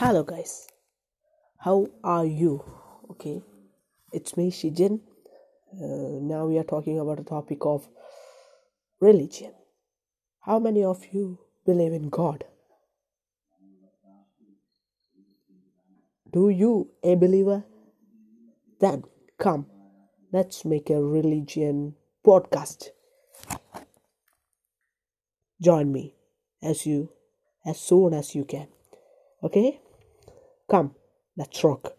Hello, guys. How are you? Okay, it's me, Shijin. Uh, now we are talking about the topic of religion. How many of you believe in God? Do you a believer? Then come, let's make a religion podcast. Join me as you as soon as you can. Okay? Come, let's rock.